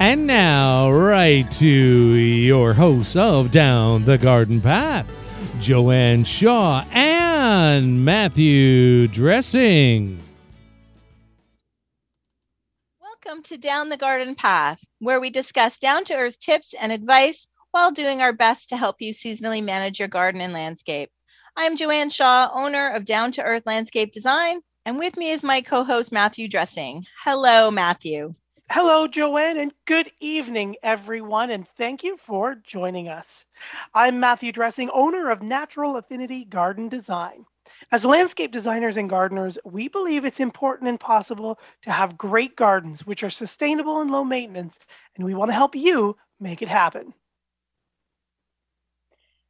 And now, right to your hosts of Down the Garden Path, Joanne Shaw and Matthew Dressing. Welcome to Down the Garden Path, where we discuss down to earth tips and advice while doing our best to help you seasonally manage your garden and landscape. I'm Joanne Shaw, owner of Down to Earth Landscape Design, and with me is my co host, Matthew Dressing. Hello, Matthew. Hello, Joanne, and good evening, everyone, and thank you for joining us. I'm Matthew Dressing, owner of Natural Affinity Garden Design. As landscape designers and gardeners, we believe it's important and possible to have great gardens which are sustainable and low maintenance, and we want to help you make it happen.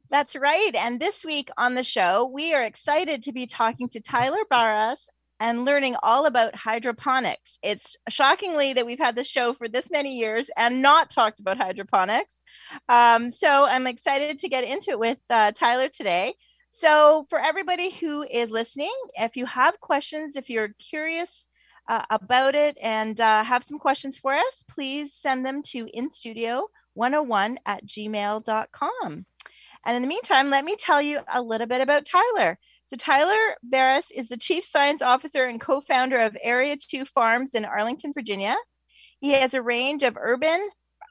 That's right. And this week on the show, we are excited to be talking to Tyler Baras and learning all about hydroponics. It's shockingly that we've had this show for this many years and not talked about hydroponics. Um, so I'm excited to get into it with uh, Tyler today. So, for everybody who is listening, if you have questions, if you're curious uh, about it and uh, have some questions for us, please send them to instudio101 at gmail.com. And in the meantime, let me tell you a little bit about Tyler. So, Tyler Baras is the Chief Science Officer and co founder of Area 2 Farms in Arlington, Virginia. He has a range of urban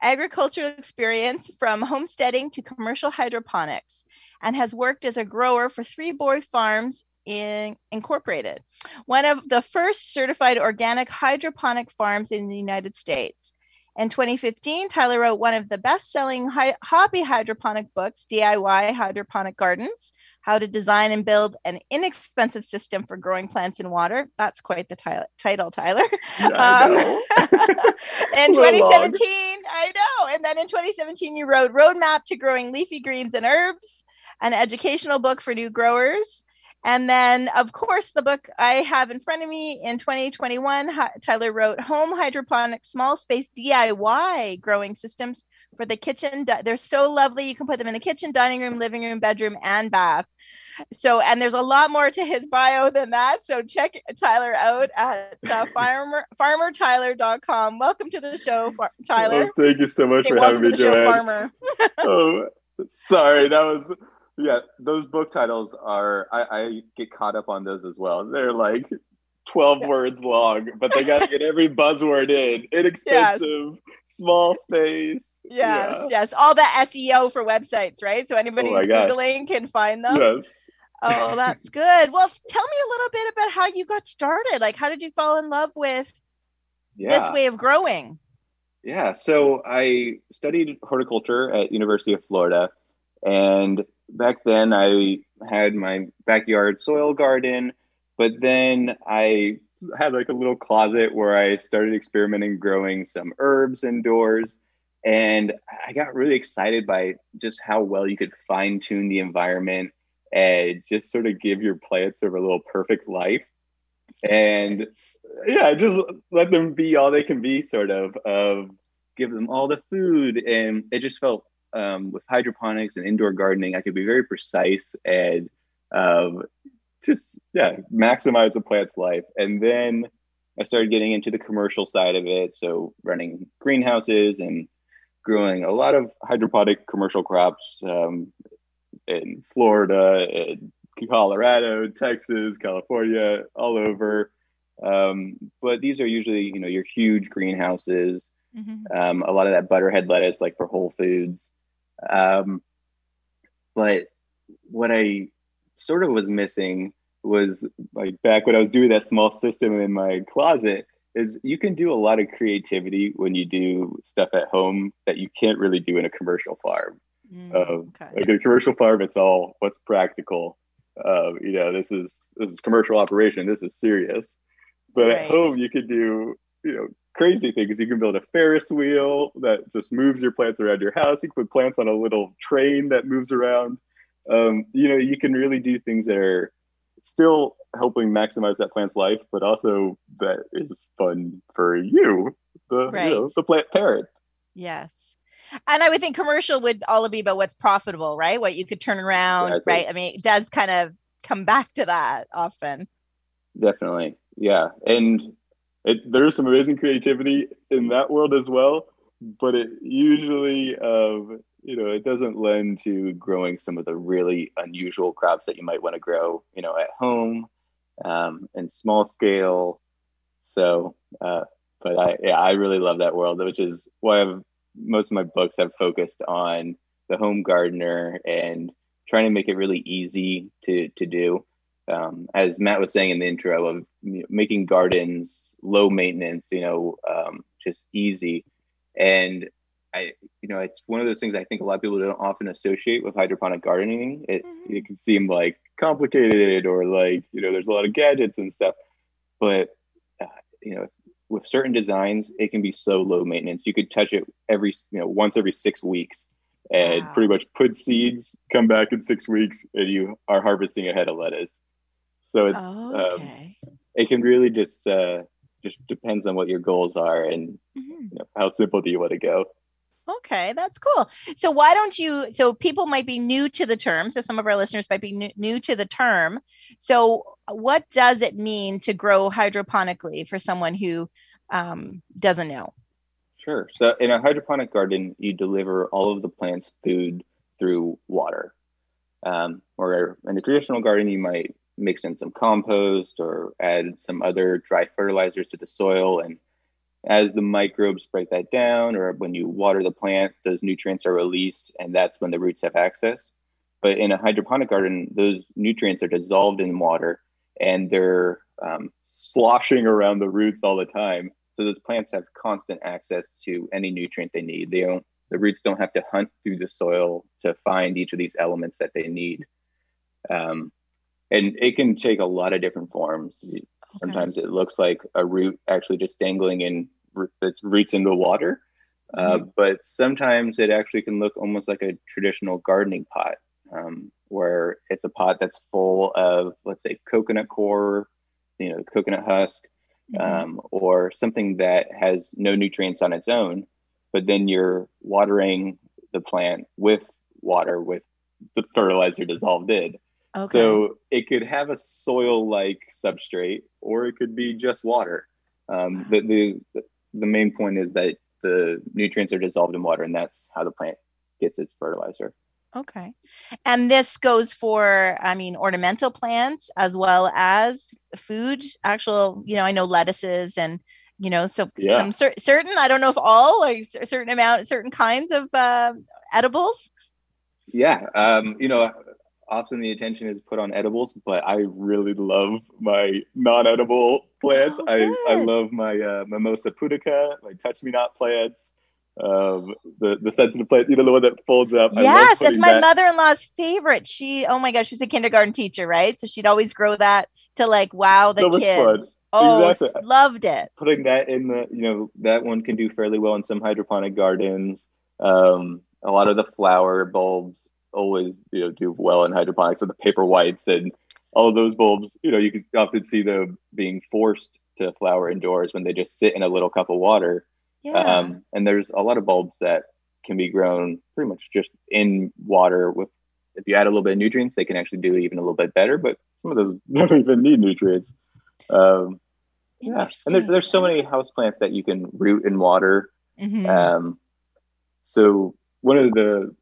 agricultural experience from homesteading to commercial hydroponics and has worked as a grower for Three Boy Farms in, Incorporated, one of the first certified organic hydroponic farms in the United States. In 2015, Tyler wrote one of the best selling hi- hobby hydroponic books, DIY Hydroponic Gardens How to Design and Build an Inexpensive System for Growing Plants in Water. That's quite the t- title, Tyler. Yeah, um, in 2017, I know. And then in 2017, you wrote Roadmap to Growing Leafy Greens and Herbs, an educational book for new growers. And then, of course, the book I have in front of me in 2021, Tyler wrote Home Hydroponic Small Space DIY Growing Systems for the Kitchen. They're so lovely. You can put them in the kitchen, dining room, living room, bedroom, and bath. So, and there's a lot more to his bio than that. So, check Tyler out at uh, farmer, farmertyler.com. Welcome to the show, Tyler. Oh, thank you so much Say for having me, Joanne. Farmer. oh, sorry. That was yeah, those book titles are I, I get caught up on those as well. They're like 12 words long, but they got to get every buzzword in. Inexpensive, yes. small space. Yes, yeah. yes. All the SEO for websites, right? So anybody oh who's gosh. Googling can find them. Yes. Oh, that's good. Well, tell me a little bit about how you got started. Like, how did you fall in love with yeah. this way of growing? Yeah. So I studied horticulture at University of Florida and back then I had my backyard soil garden, but then I had like a little closet where I started experimenting growing some herbs indoors. And I got really excited by just how well you could fine tune the environment and just sort of give your plants sort of a little perfect life. And yeah, just let them be all they can be, sort of, of give them all the food. And it just felt um, with hydroponics and indoor gardening, I could be very precise and um, just yeah maximize the plant's life. And then I started getting into the commercial side of it, so running greenhouses and growing a lot of hydroponic commercial crops um, in Florida, in Colorado, Texas, California, all over. Um, but these are usually, you know, your huge greenhouses. Mm-hmm. Um, a lot of that butterhead lettuce, like for Whole Foods. Um, but what I sort of was missing was like back when I was doing that small system in my closet is you can do a lot of creativity when you do stuff at home that you can't really do in a commercial farm. Mm, okay. Like a commercial farm, it's all what's practical. Uh, you know, this is this is commercial operation. This is serious. But right. at home, you can do you know crazy thing is you can build a Ferris wheel that just moves your plants around your house. You can put plants on a little train that moves around. Um, you know, you can really do things that are still helping maximize that plant's life, but also that is fun for you, the, right. you know, the plant parent. Yes. And I would think commercial would all be about what's profitable, right? What you could turn around, right? I mean, it does kind of come back to that often. Definitely. Yeah. And it, there's some amazing creativity in that world as well. but it usually, um, you know, it doesn't lend to growing some of the really unusual crops that you might want to grow, you know, at home um, and small scale. So, uh, but I, yeah, I really love that world, which is why I've, most of my books have focused on the home gardener and trying to make it really easy to to do. Um, as Matt was saying in the intro, of you know, making gardens low maintenance, you know, um, just easy. And I, you know, it's one of those things I think a lot of people don't often associate with hydroponic gardening. It mm-hmm. it can seem like complicated or like you know, there's a lot of gadgets and stuff, but uh, you know, with certain designs, it can be so low maintenance. You could touch it every you know once every six weeks, and wow. pretty much put seeds, come back in six weeks, and you are harvesting a head of lettuce. So it's oh, okay. um, it can really just uh, just depends on what your goals are and mm-hmm. you know, how simple do you want to go. Okay, that's cool. So why don't you? So people might be new to the term. So some of our listeners might be new, new to the term. So what does it mean to grow hydroponically for someone who um, doesn't know? Sure. So in a hydroponic garden, you deliver all of the plants food through water. Um, or in a traditional garden, you might mix in some compost or add some other dry fertilizers to the soil. And as the microbes break that down, or when you water the plant, those nutrients are released, and that's when the roots have access. But in a hydroponic garden, those nutrients are dissolved in water and they're um, sloshing around the roots all the time. So those plants have constant access to any nutrient they need. They don't, the roots don't have to hunt through the soil to find each of these elements that they need. Um, and it can take a lot of different forms. Okay. Sometimes it looks like a root actually just dangling in its roots in the water, uh, mm-hmm. but sometimes it actually can look almost like a traditional gardening pot, um, where it's a pot that's full of, let's say, coconut coir, you know, coconut husk, mm-hmm. um, or something that has no nutrients on its own, but then you're watering the plant with water with the fertilizer dissolved in. Okay. So it could have a soil-like substrate, or it could be just water. Um, the, the the main point is that the nutrients are dissolved in water, and that's how the plant gets its fertilizer. Okay, and this goes for, I mean, ornamental plants as well as food. Actual, you know, I know lettuces and you know, so yeah. some cer- certain. I don't know if all, like a certain amount, certain kinds of uh, edibles. Yeah, um, you know, often the attention is put on edibles, but I really love my non-edible plants. Oh, I, I love my uh, mimosa pudica, my touch me not plants, um, the the sensitive plant, you know, the one that folds up. Yes, that's my that. mother-in-law's favorite. She, oh my gosh, she's a kindergarten teacher, right? So she'd always grow that to like wow the so kids. Oh, exactly. loved it. Putting that in the, you know, that one can do fairly well in some hydroponic gardens. Um, a lot of the flower bulbs always you know do well in hydroponics. So the paper whites and all of those bulbs, you know, you can often see them being forced to flower indoors when they just sit in a little cup of water. Yeah. Um, and there's a lot of bulbs that can be grown pretty much just in water with if you add a little bit of nutrients, they can actually do even a little bit better. But some of those don't even need nutrients. Um, yeah, and there's there's so many house plants that you can root in water. Mm-hmm. Um, so one of the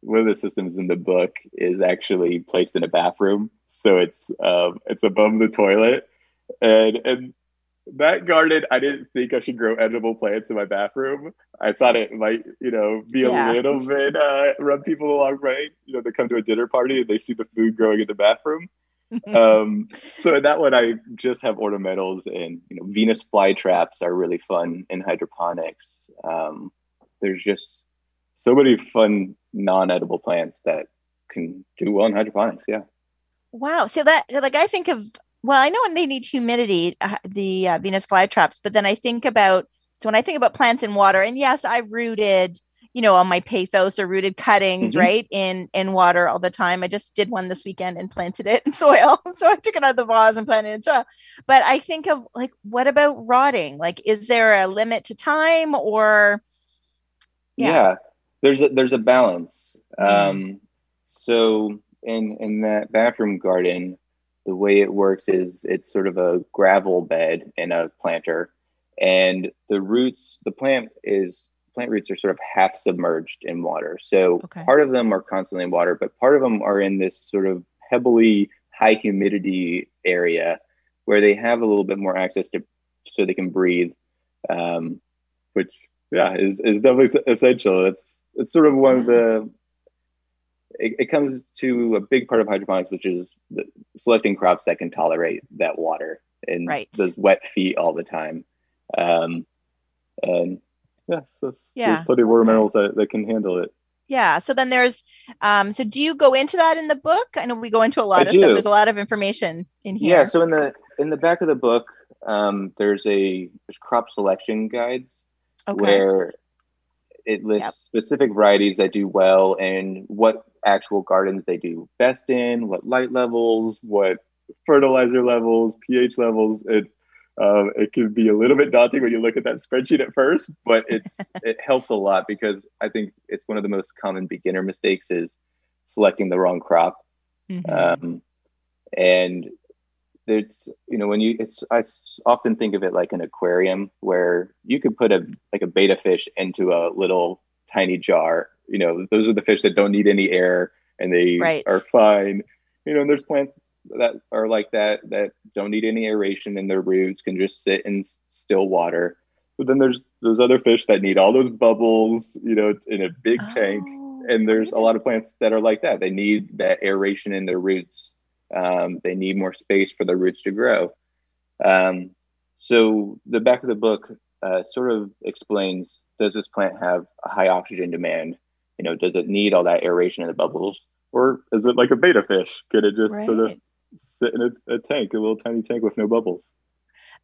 one of the systems in the book is actually placed in a bathroom, so it's um, it's above the toilet, and and that garden, I didn't think I should grow edible plants in my bathroom. I thought it might, you know, be a yeah. little bit uh, rub people the wrong way. You know, they come to a dinner party and they see the food growing in the bathroom. um, so in that one, I just have ornamentals and you know, Venus flytraps are really fun in hydroponics. Um, there's just so many fun non-edible plants that can do well in hydroponics. Yeah. Wow. So that like I think of well, I know when they need humidity, uh, the uh, Venus flytraps, but then I think about so when I think about plants in water, and yes, I've rooted, you know, all my pothos or rooted cuttings, mm-hmm. right, in in water all the time. I just did one this weekend and planted it in soil. so I took it out of the vase and planted it in soil. But I think of like, what about rotting? Like, is there a limit to time or? yeah, yeah there's a there's a balance. Mm-hmm. Um, so in in that bathroom garden, the way it works is it's sort of a gravel bed in a planter, and the roots the plant is plant roots are sort of half submerged in water. So Okay. part of them are constantly in water, but part of them are in this sort of pebbly, high humidity area where they have a little bit more access to so they can breathe. Um, which yeah, is, is definitely essential. It's it's sort of one of the it, it comes to a big part of hydroponics, which is the, selecting crops that can tolerate that water and Right. those wet feet all the time. Um, and yeah, so Yeah, there's plenty of water minerals that, that can handle it. Yeah. So then there's, um, so do you go into that in the book? I know we go into a lot I of stuff. do. There's a lot of information in here. Yeah. So in the in the back of the book, um, there's a there's crop selection guides okay. where it lists Yep. specific varieties that do well and what actual gardens they do best in, what light levels, what fertilizer levels, pH levels. It um, it can be a little bit daunting when you look at that spreadsheet at first, but it's it helps a lot because I think it's one of the most common beginner mistakes is selecting the wrong crop. Mhm. Um, and it's you know when you it's i often think of it like an aquarium where you could put a like a betta fish into a little tiny jar. You know those are the fish that don't need any air and they Right. are fine. You know and there's plants that are like that that don't need any aeration in their roots can just sit in still water. But then there's those other fish that need all those bubbles, you know, in a big tank Oh, and there's a lot of plants that are like that. They need that aeration in their roots. Um, they need more space for their roots to grow. Um, so the back of the book uh, sort of explains: Does this plant have a high oxygen demand? You know, does it need all that aeration in the bubbles, or is it like a betta fish? Could it just sort of sit in a, a tank, a little tiny tank with no bubbles?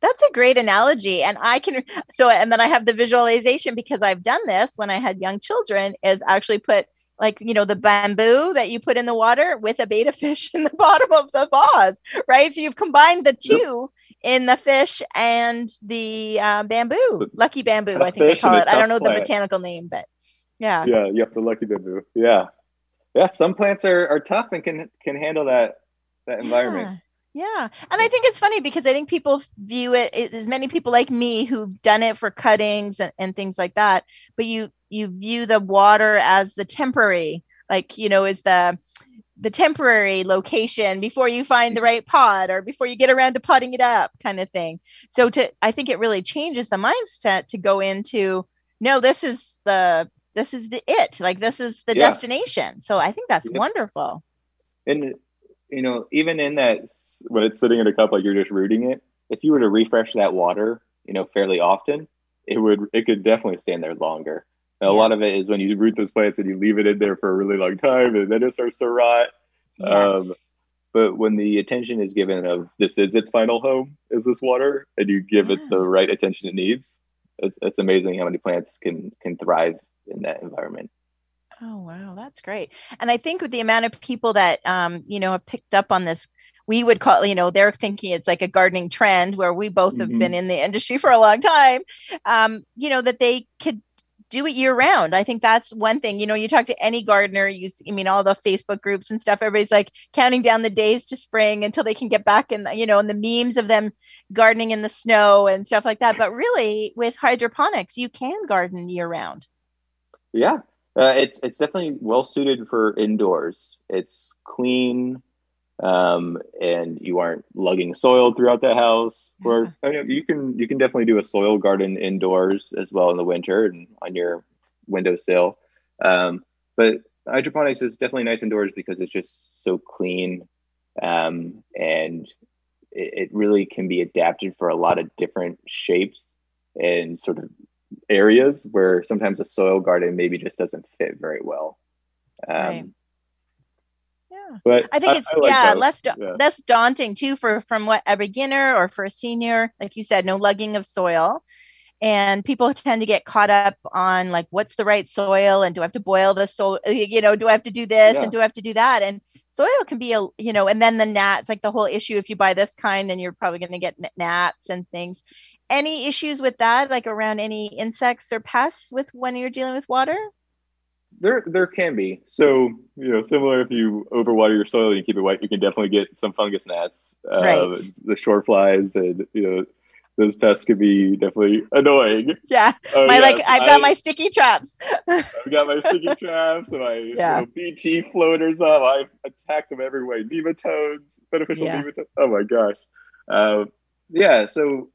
That's a great analogy. And I can, so, and then I have the visualization because I've done this when I had young children is actually put like, you know, the bamboo that you put in the water with a betta fish in the bottom of the vase, right? So you've combined the two in the fish and the uh, bamboo, lucky bamboo, I think they call it. i don't know the botanical name, but yeah. Yeah, yep, the lucky bamboo. Yeah, yeah. Some plants are, are tough and can can handle that that environment. Yeah. And I think it's funny because I think people view it as many people like me who've done it for cuttings and, and things like that. But you you view the water as the temporary, like, you know, is the the temporary location before you find the right pot or before you get around to potting it up kind of thing. So to I think it really changes the mindset to go into no, this is the this is the it, like this is the Yeah. destination. So I think that's Yeah. wonderful. And you know, even in that when it's sitting in a cup like you're just rooting it, if you were to refresh that water, you know, fairly often, it would it could definitely stand there longer. And a lot of it is when you root those plants and you leave it in there for a really long time and then it starts to rot. Yes. Um, But when the attention is given of this is its final home, is this water, and you give it the right attention it needs, it's, it's amazing how many plants can can thrive in that environment. Oh wow, that's great. And I think with the amount of people that um, you know, have picked up on this, we would call, you know, they're thinking it's like a gardening trend where we both have Mhm. been in the industry for a long time. Um, you know, that they could do it year round. I think that's one thing. You know, you talk to any gardener, you I mean all the Facebook groups and stuff, everybody's like counting down the days to spring until they can get back in the, you know, and the memes of them gardening in the snow and stuff like that. But really with hydroponics, you can garden year round. Yeah, uh, it's it's definitely well suited for indoors. It's clean, um, and you aren't lugging soil throughout the house. Or I mean, you can you can definitely do a soil garden indoors as well in the winter and on your windowsill. Um, but hydroponics is definitely nice indoors because it's just so clean, um, and it, it really can be adapted for a lot of different shapes and sort of areas where sometimes a soil garden maybe just doesn't fit very well. Um, Right. Yeah. But I think it's like yeah both. less da- Yeah. less daunting too for from what a beginner or for a senior, like you said, no lugging of soil. And people tend to get caught up on like what's the right soil and do I have to boil the soil? You know, do I have to do this Yeah. and do I have to do that? And soil can be a you know, and then the gnats, like the whole issue. If you buy this kind, then you're probably going to get gnats and things. Any issues with that, like around any insects or pests with when you're dealing with water? There, there can be. So, you know, similar if you overwater your soil and you keep it wet, you can definitely get some fungus gnats, uh, Right. the shore flies, and you know, those pests could be definitely annoying. Yeah, Oh, my like I've got I- my sticky traps. I've got my sticky traps and my Yeah. little BT floaters up. I've attacked them every way. Nematodes, beneficial Yeah. nematodes. Oh my gosh. Um, yeah, so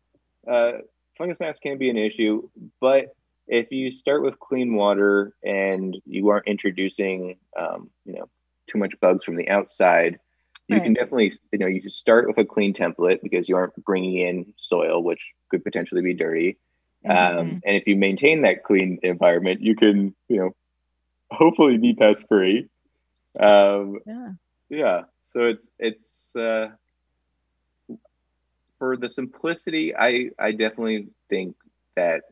uh, fungus gnats can be an issue, but if you start with clean water and you aren't introducing, um, you know, too much bugs from the outside, you can definitely, you know, you should start with a clean template because you aren't bringing in soil, which could potentially be dirty. Um, Mhm. and if you maintain that clean environment, you can, you know, hopefully be pest free. Um, yeah. yeah. So it's it's uh, for the simplicity. I I definitely think that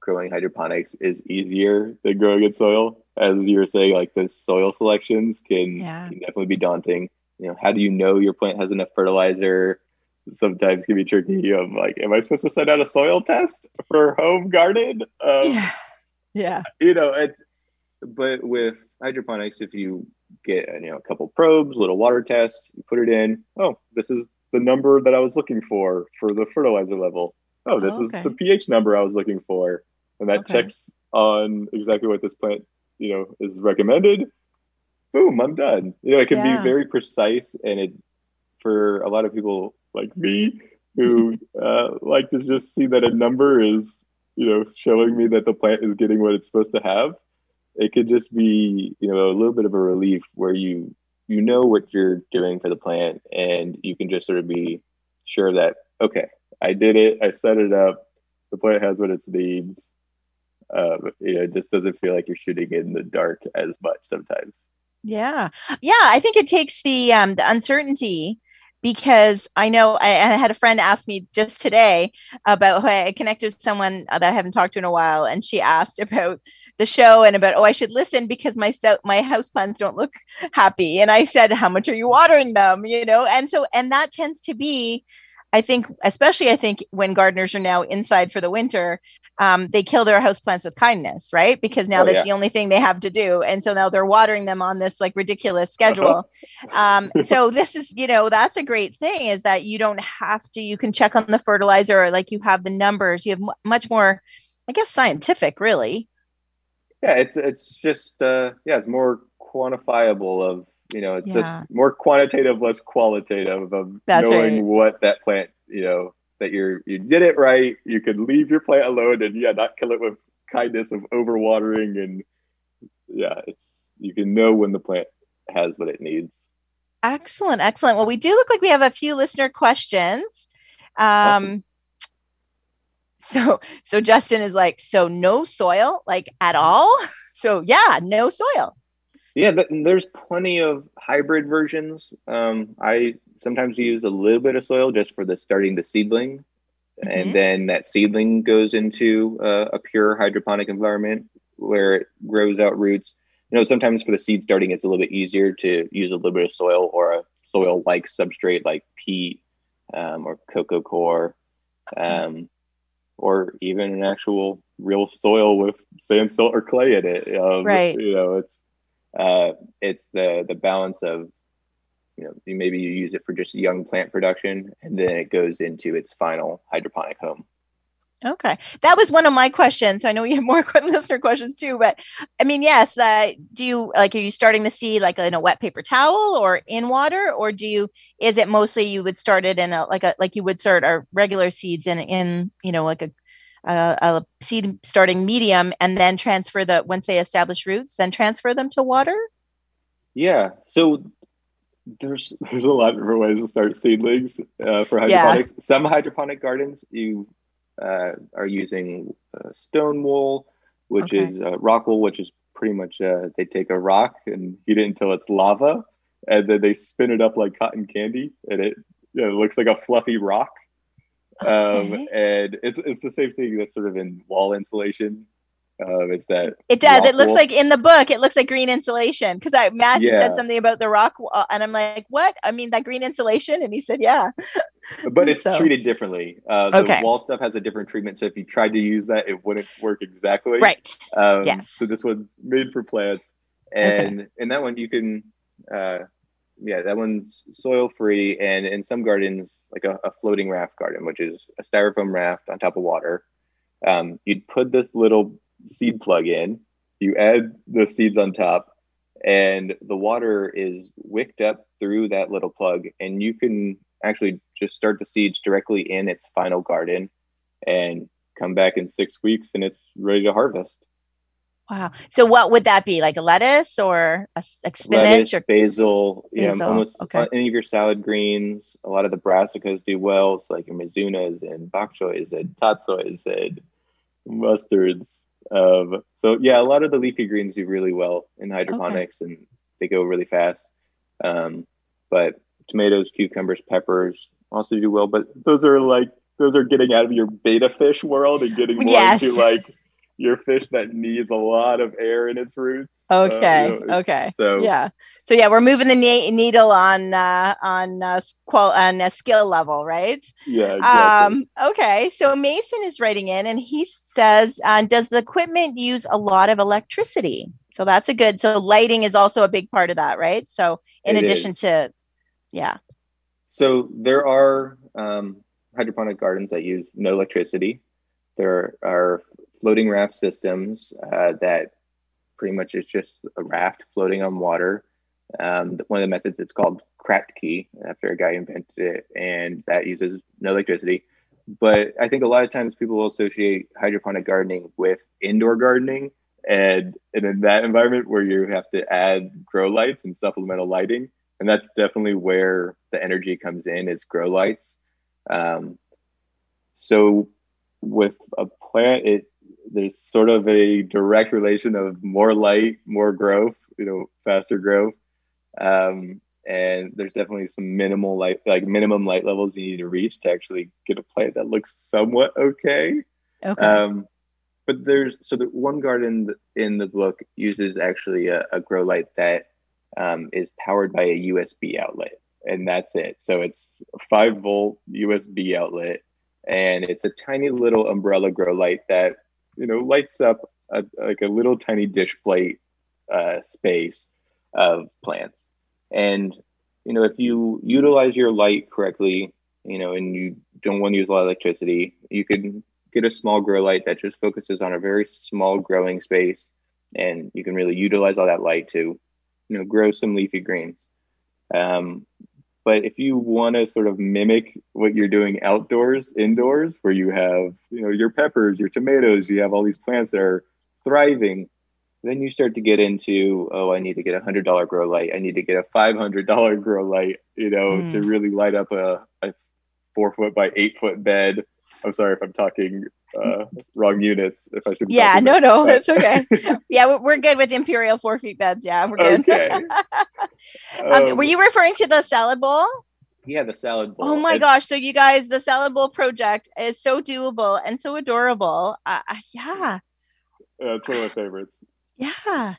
growing hydroponics is easier than growing in soil. As you were saying, like the soil selections can, Yeah. can definitely be daunting. You know, how do you know your plant has enough fertilizer? Sometimes can be tricky. Of like, am I supposed to send out a soil test for home garden? Um, yeah. Yeah. you know, it, but with hydroponics, if you get you know a couple probes, little water test, you put it in. Oh, this is the number that I was looking for for the fertilizer level. Oh, this Okay. is the pH number I was looking for, and that Okay. checks on exactly what this plant you know is recommended. Boom, I'm done. You know, it can Yeah. be very precise, and it for a lot of people like me who uh, like to just see that a number is you know showing me that the plant is getting what it's supposed to have it could just be you know a little bit of a relief where you you know what you're doing for the plant and you can just sort of be sure that okay i did it i set it up the plant has what it needs um, you know it just doesn't feel like you're shooting in the dark as much sometimes Yeah. Yeah. I think it takes the um the uncertainty because I know I, I had a friend ask me just today about I connected with someone uh, that I haven't talked to in a while, and she asked about the show and about oh I should listen because my so my house plants don't look happy, and I said how much are you watering them, you know, and so and that tends to be. I think, especially, I think when gardeners are now inside for the winter, um, they kill their houseplants with kindness, right? Because now Oh, that's yeah. the only thing they have to do, and so now they're watering them on this like ridiculous schedule. um, so this is, you know, that's a great thing is that you don't have to. You can check on the fertilizer, or like you have the numbers. You have mu much more, I guess, scientific, really. yeah it's it's just uh yeah it's more quantifiable of you know it's Yeah. just more quantitative less qualitative of That's knowing right. what that plant you know that you're you did it right you could leave your plant alone and yeah not kill it with kindness of overwatering and yeah it's you can know when the plant has what it needs Excellent, excellent. Well, we do look like we have a few listener questions. Um, so, so Justin is like, so no soil, like at all. So yeah, no soil. Yeah, th- there's plenty of hybrid versions. Um, I sometimes you use a little bit of soil just for the starting the seedling, Mhm. and then that seedling goes into uh, a pure hydroponic environment where it grows out roots. You know, sometimes for the seed starting, it's a little bit easier to use a little bit of soil or a soil-like substrate like peat um, or coco coir, um, or even an actual real soil with sand, salt, or clay in it. Um, Right. You know, it's uh, it's the the balance of you know maybe you use it for just young plant production and then it goes into its final hydroponic home Okay, that was one of my questions. So I know we have more listener questions too, but I mean, yes. Uh, do you like? Are you starting the seed like in a wet paper towel or in water, or do you? Is it mostly you would start it in a like a like you would start our regular seeds in in you know like a a, a seed starting medium, and then transfer the once they establish roots, then transfer them to water. yeah so there's there's a lot of different ways to start seedlings uh, for hydroponics. Some hydroponic gardens you uh, are using uh, stone wool which Okay. is uh, rock wool which is pretty much uh, they take a rock and heat it until it's lava and then they spin it up like cotton candy and it you know, looks like a fluffy rock. Um, and it's it's the same thing that's sort of in wall insulation um, it's that It does. It looks wool. like in the book, it looks like green insulation. Because I Matt Yeah. said something about the rock, wall, and I'm like, "What? I mean that green insulation?" And he said, "Yeah." but it's So- treated differently. Uh, the Okay. wall stuff has a different treatment, so if you tried to use that, it wouldn't work exactly. Right. Um, Yes. So this one's made for plants, and in that one you can, uh, yeah, that one's soil free, and in some gardens, like a, a, floating raft garden, which is a styrofoam raft on top of water. Um, you'd put this little seed plug in, you add the seeds on top, and the water is wicked up through that little plug, and you can actually just start the seeds directly in its final garden, and come back in six weeks, and it's ready to harvest. Wow. So what would that be? Like a lettuce or a, a spinach lettuce, or basil? Yeah, basil. almost okay. any of your salad greens. A lot of the brassicas do well. So like your mizunas and bok choys and tatsoys and mustards. Um, so yeah, a lot of the leafy greens do really well in hydroponics okay. and they go really fast. Um, but tomatoes, cucumbers, peppers also do well. But those are like those are getting out of your betta fish world and getting more yes. into like your fish that needs a lot of air in its roots. Okay. Uh, okay. So yeah. So yeah, we're moving the needle on uh, on uh, qual on a skill level, right? Yeah. Exactly. Um. Okay. So Mason is writing in, and he says, uh, "Does the equipment use a lot of electricity?" So that's a good. So lighting is also a big part of that, right? So in it addition is. to, yeah. So there are um, hydroponic gardens that use no electricity. There are floating raft systems uh, that pretty much is just a raft floating on water. Um, one of the methods it's called Kratky after a guy invented it, and that uses no electricity. But I think a lot of times people will associate hydroponic gardening with indoor gardening, and, and in that environment where you have to add grow lights and supplemental lighting, and that's definitely where the energy comes in is grow lights. Um, so with a plant, it there's sort of a direct relation of more light, more growth, you know, faster growth. Um, and there's definitely some minimal light, like minimum light levels you need to reach to actually get a plant that looks somewhat okay. Okay. Um, but there's so the one garden in the book uses actually a, a grow light that um, is powered by a USB outlet, and that's it. So it's a five volt USB outlet, and it's a tiny little umbrella grow light that you know lights up a, like a little tiny dish plate uh, space of plants. And you know if you utilize your light correctly you know and you don't want to use a lot of electricity you can get a small grow light that just focuses on a very small growing space and you can really utilize all that light to you know grow some leafy greens. Um, but if you want to sort of mimic what you're doing outdoors, indoors, where you have, you know, your peppers, your tomatoes, you have all these plants that are thriving, then you start to get into, oh, I need to get a hundred dollar grow light. I need to get a five hundred dollar grow light, you know, mm. to really light up a, a four foot by eight foot bed. I'm sorry if I'm talking uh, wrong units. If I should. Yeah, no, no, it's okay. yeah, we're good with imperial four feet beds. Yeah, we're good. Okay. um, um, were you referring to the salad bowl? Yeah, the salad bowl. Oh my it's, gosh! So you guys, the salad bowl project is so doable and so adorable. Uh, uh yeah. Yeah, it's one of my favorites. Yeah.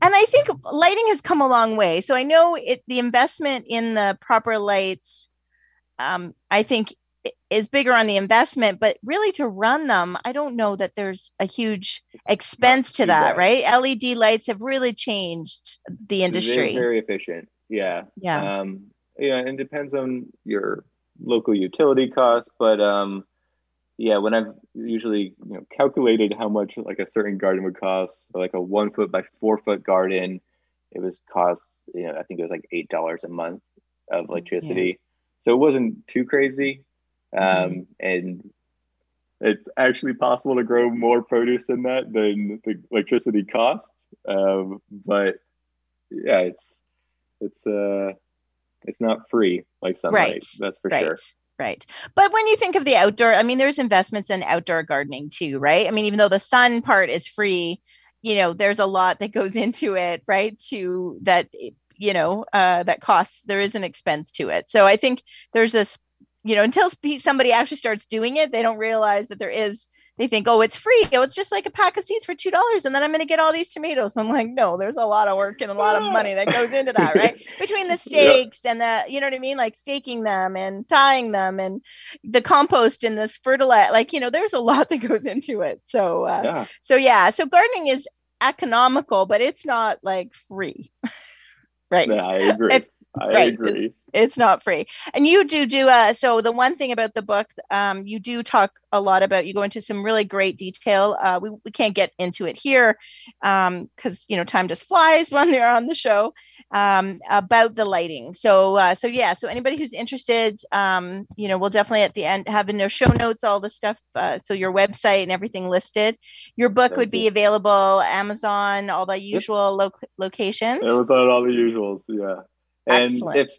And I think lighting has come a long way. So I know it the investment in the proper lights um, I think is bigger on the investment, but really to run them, I don't know that there's a huge expense to that, bad. right? LED lights have really changed the industry. They're very efficient. Yeah. Yeah. Um, yeah, and depends on your local utility costs, but um, yeah, when I've usually you know calculated how much like a certain garden would cost, like a one foot by four foot garden, it was cost you know I think it was like eight dollars a month of electricity. Yeah. So it wasn't too crazy. Mm-hmm. Um, and it's actually possible to grow more produce than that than the electricity costs. Um, but yeah, it's it's uh it's not free like sunlight. Right. That's for right. sure. Right. But when you think of the outdoor, I mean, there's investments in outdoor gardening too, right? I mean, even though the sun part is free, you know, there's a lot that goes into it, right? To that, you know, uh, that costs, there is an expense to it. So I think there's this you know, until somebody actually starts doing it, they don't realize that there is. They think, oh, it's free. Oh, it's just like a pack of seeds for two dollars, and then I'm going to get all these tomatoes. I'm like, no, there's a lot of work and a lot of money that goes into that, right? Between the stakes and the, you know what I mean, like staking them and tying them and the compost and this fertilizer, like you know, there's a lot that goes into it. So, uh, yeah. so yeah, so gardening is economical, but it's not like free. right. Yeah, I agree. It's- I right, agree. it's not free and you do do uh so the one thing about the book um you do talk a lot about you go into some really great detail uh we, we can't get into it here um because you know time just flies when they're on the show um about the lighting so uh so yeah so anybody who's interested um you know we'll definitely at the end have in their show notes all the stuff uh, so your website and everything listed your book Thank would be you. available amazon all the usual lo- locations was all the usuals, yeah. And Excellent. if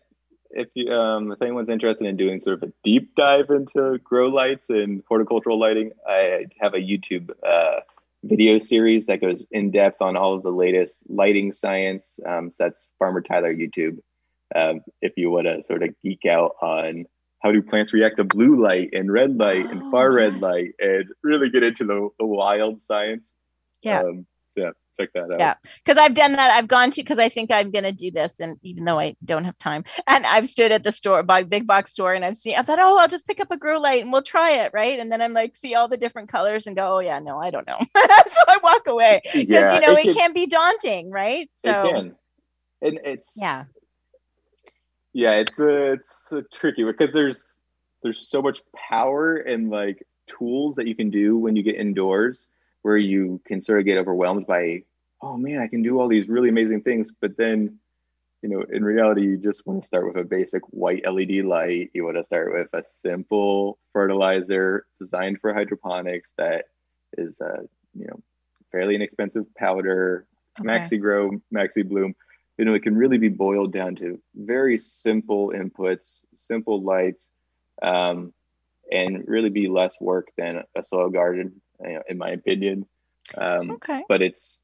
if you um if anyone's interested in doing sort of a deep dive into grow lights and horticultural lighting, I have a YouTube uh, video series that goes in depth on all of the latest lighting science. Um, so that's Farmer Tyler YouTube. Um, if you want to sort of geek out on how do plants react to blue light and red light and Oh, far red light and really get into the, the wild science. Yeah. Um, yeah, check that out. Yeah. because I've done that. I've gone to because I think I'm gonna do this, and even though I don't have time, and I've stood at the store, by big box store, and I've seen. I thought, oh, I'll just pick up a grow light and we'll try it, right? And then I'm like, see all the different colors and go, oh yeah, no, I don't know. so I walk away because Yeah, you know it, can- can be daunting, right? So it can. And it's yeah, yeah, it's uh, it's uh, tricky because there's there's so much power and like tools that you can do when you get indoors where you can sort of get overwhelmed by oh man, I can do all these really amazing things, but then you know, in reality, you just want to start with a basic white LED light. You want to start with a simple fertilizer designed for hydroponics that is, uh, you know, fairly inexpensive powder, Okay. Maxi Grow, Maxi Bloom. You know, it can really be boiled down to very simple inputs, simple lights, um, and really be less work than a soil garden, you know, in my opinion. Um, okay, but it's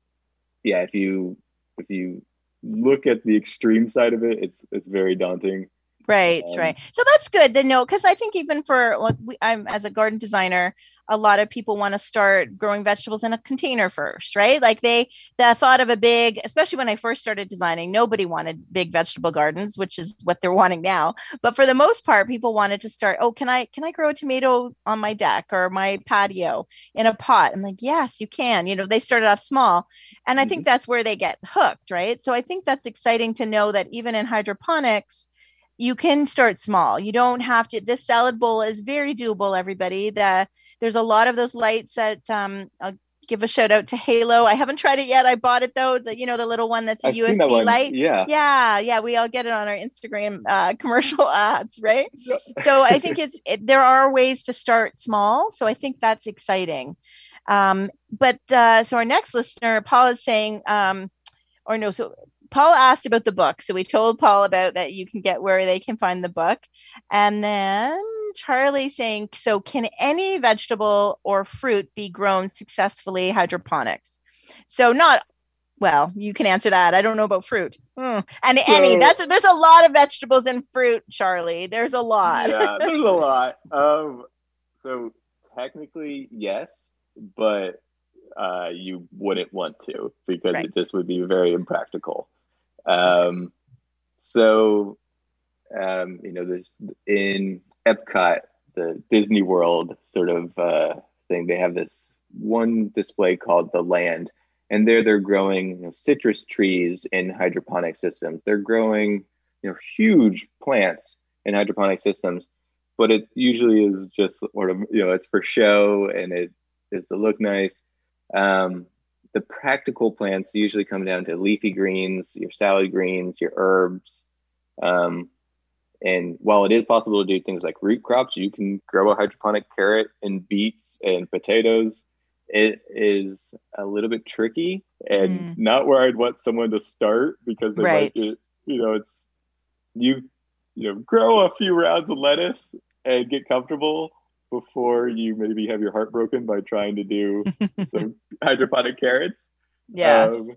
yeah if you if you look at the extreme side of it it's it's very daunting right, um, right. So that's good to know because I think even for like we, I'm as a garden designer, a lot of people want to start growing vegetables in a container first, right? Like they the thought of a big, especially when I first started designing, nobody wanted big vegetable gardens, which is what they're wanting now. But for the most part, people wanted to start, oh, can I can I grow a tomato on my deck or my patio in a pot? I'm like, yes, you can. You know, they started off small. And I think that's where they get hooked, right? So I think that's exciting to know that even in hydroponics, you can start small. You don't have to. This salad bowl is very doable, everybody. The, there's a lot of those lights that um, I'll give a shout out to Halo. I haven't tried it yet. I bought it though. The, you know, the little one that's a I've USB that light. yeah Yeah, yeah, we all get it on our Instagram uh, commercial ads, right? so I think it's it, there are ways to start small. So I think that's exciting. Um, but uh, so our next listener, Paul, is saying, um, or no, so Paul asked about the book. So we told Paul about that you can get where they can find the book. And then Charlie saying, so can any vegetable or fruit be grown successfully hydroponics? So not well, you can answer that. I don't know about fruit. Hmm. And any, So- that's there's a lot of vegetables and fruit, Charlie. There's a lot. yeah there's a lot um so technically yes but uh you wouldn't want to because Right. it just would be very impractical um so um you know there's in epcot the disney world sort of uh thing they have this one display called the land and there they're growing you know, citrus trees in hydroponic systems. They're growing you know huge plants in hydroponic systems but it usually is just sort of you know it's for show and it is to look nice. Um, the practical plants usually come down to leafy greens your salad greens your herbs um, and while it is possible to do things like root crops you can grow a hydroponic carrot and beets and potatoes it is a little bit tricky and Mm. not where i'd want someone to start because they Right. might get you know it's you you know grow a few rounds of lettuce and get comfortable before you maybe have your heart broken by trying to do some hydroponic carrots Yeah. Um,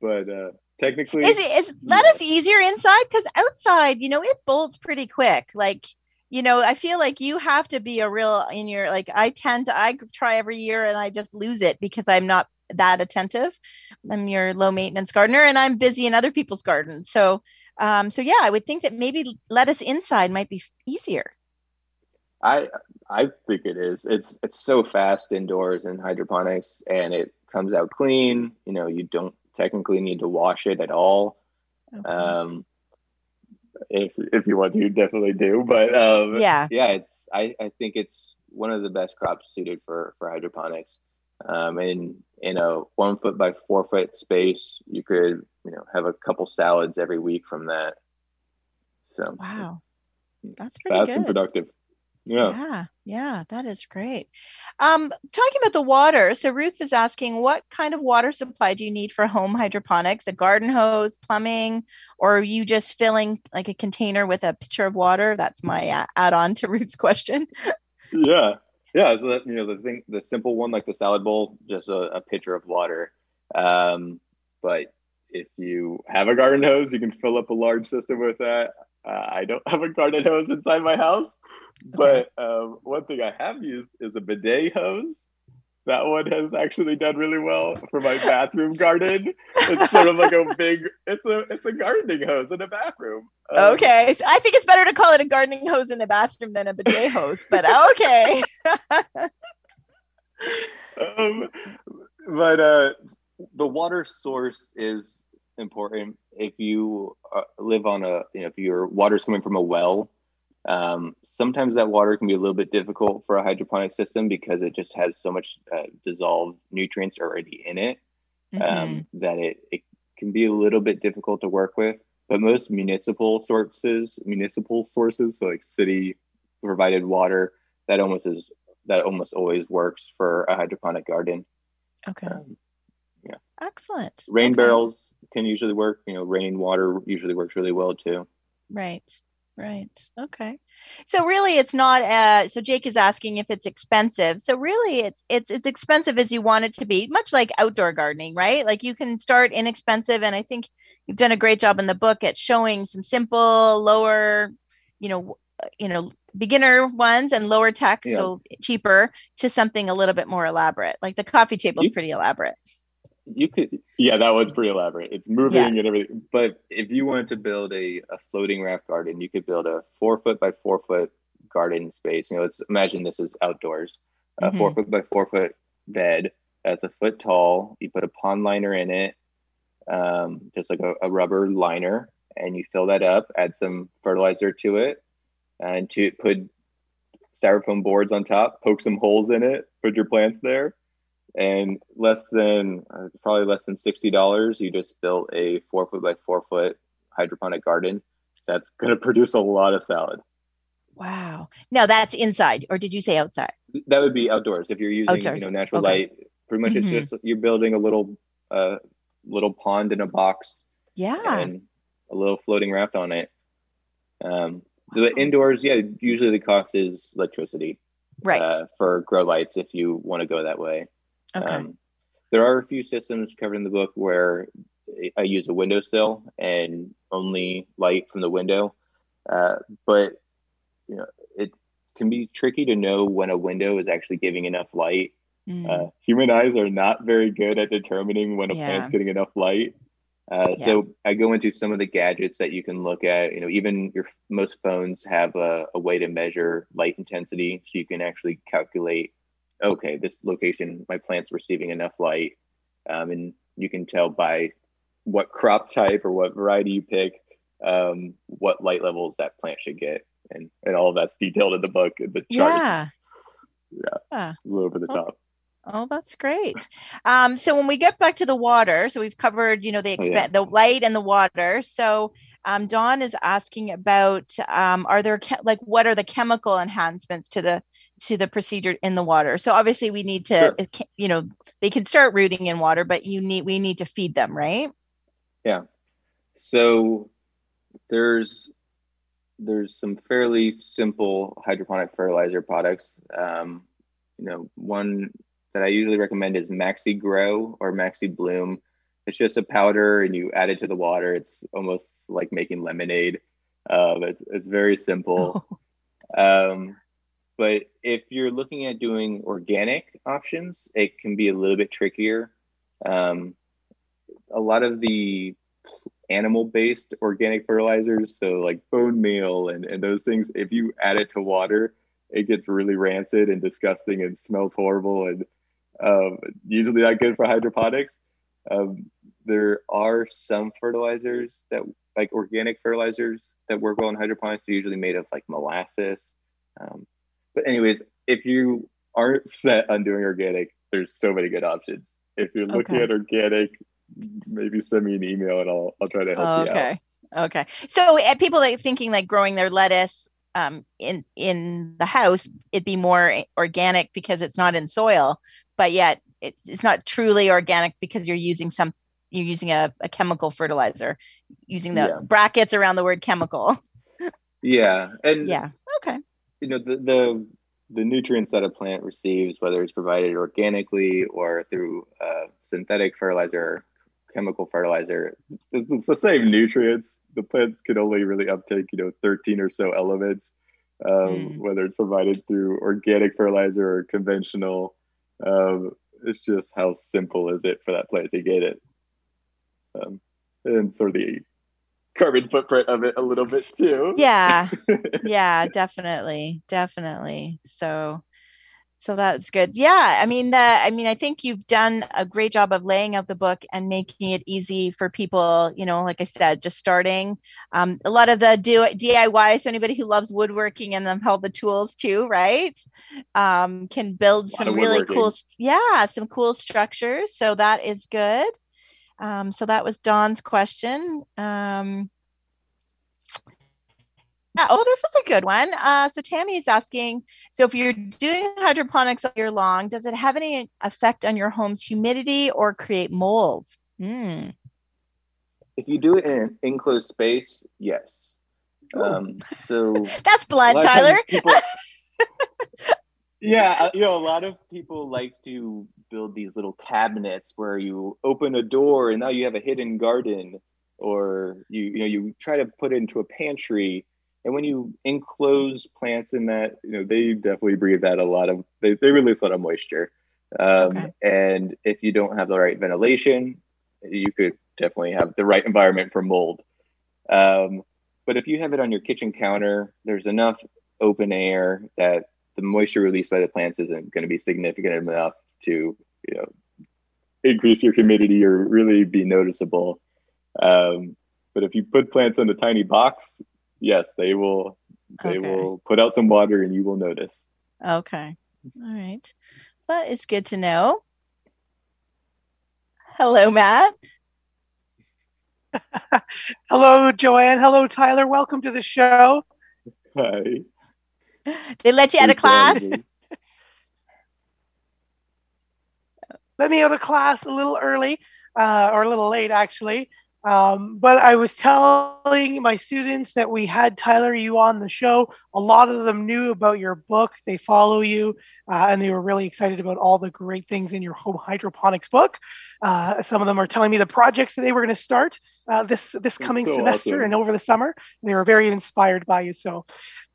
but uh technically is it is lettuce easier inside? Because outside, you know, it bolts pretty quick. Like, you know, I feel like you have to be a real in your like. I tend to I try every year and I just lose it because I'm not that attentive. I'm your low maintenance gardener and I'm busy in other people's gardens. So, um, so yeah, I would think that maybe lettuce inside might be easier. I I think it is. It's it's so fast indoors in hydroponics, and it comes out clean. You know, you don't technically need to wash it at all. Okay. Um, if if you want to, you definitely do. But um, Yeah. yeah, it's I, I think it's one of the best crops suited for for hydroponics. Um, and in a one foot by four foot space, you could you know have a couple salads every week from that. So Wow. That's pretty fast good. and productive. Yeah. Yeah, yeah, that is great. Um, talking about the water, so Ruth is asking, what kind of water supply do you need for home hydroponics? A garden hose, plumbing, or are you just filling like a container with a pitcher of water? That's my a- add-on to Ruth's question. Yeah, yeah. So that, you know, the thing, the simple one, like the salad bowl, just a, a pitcher of water. Um, but if you have a garden hose, you can fill up a large system with that. Uh, I don't have a garden hose inside my house, but um, one thing I have used is a bidet hose. That one has actually done really well for my bathroom garden. It's sort of like a big, it's a it's a gardening hose in a bathroom. Um, Okay, so I think it's better to call it a gardening hose in the bathroom than a bidet hose, but okay. um, but uh, the water source is important. If you uh, live on a, you know, if your water's coming from a well, um, sometimes that water can be a little bit difficult for a hydroponic system because it just has so much uh, dissolved nutrients already in it um, that it, it can be a little bit difficult to work with. But most municipal sources, municipal sources, so like city provided water, that almost is that almost always works for a hydroponic garden. Okay, Um, excellent. rain Okay. barrels can usually work. You know, rain water usually works really well too. Right. Right. Okay. So really it's not uh so Jake is asking if it's expensive. So really it's it's it's expensive as you want it to be, much like outdoor gardening, right? Like you can start inexpensive and I think you've done a great job in the book at showing some simple, lower, you know, you know, beginner ones and lower tech, Yeah. so cheaper to something a little bit more elaborate. Like the coffee table is pretty elaborate. You could, yeah, that was pretty elaborate. It's moving and everything. But if you wanted to build a, a floating raft garden, you could build a four foot by four foot garden space. You know, let's imagine this is outdoors. A Mhm. four foot by four foot bed that's a foot tall. You put a pond liner in it, um, just like a, a rubber liner, and you fill that up. Add some fertilizer to it, and to put styrofoam boards on top. Poke some holes in it. Put your plants there and less than uh, probably less than sixty dollars, you just built a four foot by four foot hydroponic garden. That's going to produce a lot of salad. Wow. Now that's inside or did you say outside? That would be outdoors if you're using Outdoors. you know natural Okay. light. Pretty much, Mhm. it's just you're building a little uh, little pond in a box Yeah. and a little floating raft on it. Um, the indoors, yeah, usually the cost is electricity Right. uh, for grow lights if you want to go that way. Okay. Um, there are a few systems covered in the book where I use a windowsill and only light from the window. Uh, but you know, it can be tricky to know when a window is actually giving enough light. Mm. Uh, human eyes are not very good at determining when a Yeah. plant's getting enough light. Uh, Yeah. So I go into some of the gadgets that you can look at. You know, even your most phones have a, a way to measure light intensity, so you can actually calculate. Okay, this location, my plant's receiving enough light, um, and you can tell by what crop type or what variety you pick, um, what light levels that plant should get, and and all of that's detailed in the book. The chart is yeah. a little over the top. Oh, that's great. Um, so when we get back to the water, so we've covered, you know, the Oh, yeah. the light and the water. So um, Dawn is asking about um, are there che- like what are the chemical enhancements to the to the procedure in the water? So obviously we need to, Sure. you know, they can start rooting in water, but you need we need to feed them, right? Yeah. So there's there's some fairly simple hydroponic fertilizer products. Um, you know, one that I usually recommend is MaxiGro or MaxiBloom. It's just a powder, and you add it to the water. It's almost like making lemonade. Um, it's it's very simple. Um, but if you're looking at doing organic options, it can be a little bit trickier. Um, a lot of the animal-based organic fertilizers, so like bone meal and, and those things, if you add it to water, it gets really rancid and disgusting and smells horrible and um, usually not good for hydroponics. Um, there are some fertilizers that like organic fertilizers that work well in hydroponics. They're usually made of like molasses. Um, but anyways, if you aren't set on doing organic, there's so many good options. If you're looking Okay. at organic, maybe send me an email and I'll I'll try to help you out. okay. Okay. So uh, people like thinking like growing their lettuce um, in in the house, it'd be more organic because it's not in soil, but yet it's it's not truly organic because you're using some you're using a, a chemical fertilizer, using the Yeah. brackets around the word chemical. Yeah, and Yeah. Okay. You know the, the the nutrients that a plant receives, whether it's provided organically or through uh, synthetic fertilizer, or chemical fertilizer, it's, it's the same nutrients. The plants can only really uptake, you know, 13 or so elements, um, Mm. whether it's provided through organic fertilizer or conventional. Um, it's just how simple is it for that plant to get it, um, and sort of the carbon footprint of it a little bit too. Yeah. yeah, definitely. Definitely. So so that's good. Yeah, I mean the I mean I think you've done a great job of laying out the book and making it easy for people, you know, like I said, just starting. Um, a lot of the do DIY, so anybody who loves woodworking and them all the tools too, right? Um, can build some really cool yeah, some cool structures. So that is good. Um, so that was Dawn's question. Um, yeah, oh, this is a good one. Uh, so Tammy is asking, so if you're doing hydroponics all year long, does it have any effect on your home's humidity or create mold? Hmm. If you do it in an enclosed space, yes. Ooh. Um, so That's blood, lot of times Tyler. people- yeah, uh, you know, a lot of people like to build these little cabinets where you open a door and now you have a hidden garden, or you you know you try to put it into a pantry. And when you enclose plants in that, you know, they definitely breathe out a lot of they, they release a lot of moisture. Um, Okay. And if you don't have the right ventilation, you could definitely have the right environment for mold. Um, but if you have it on your kitchen counter, there's enough open air that the moisture released by the plants isn't going to be significant enough to, you know, increase your humidity or really be noticeable. Um, but if you put plants in a tiny box, yes, they will. They Okay. will put out some water, and you will notice. Okay. All right. That is good to know. Hello, Matt. Hello, Joanne. Hello, Tyler. Welcome to the show. Hi. They let you out of Thanks for having class. me. Let me out of class a little early, uh, or a little late, actually. Um, but I was telling my students that we had Tyler you on the show. A lot of them knew about your book. They follow you, uh, and they were really excited about all the great things in your home hydroponics book. Uh, some of them are telling me the projects that they were going to start uh, this this coming so semester awesome. and over the summer. They were very inspired by you. So,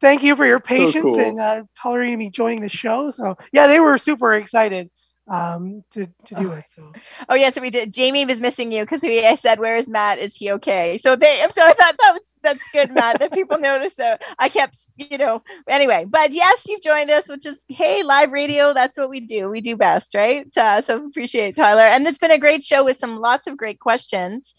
thank you for your patience cool. and uh, tolerating me joining the show. So, yeah, they were super excited um, to to do it. So. Oh yes, we did. Jamie was missing you because we I said, "Where is Matt? Is he okay?" So they, I'm so I thought that was that's good, Matt. That people noticed. So I kept, you know, anyway. But yes, you've joined us, which is hey, live radio. That's what we do. We do best, right? Uh, so appreciate Tyler, and it's been a great show with some lots of great questions.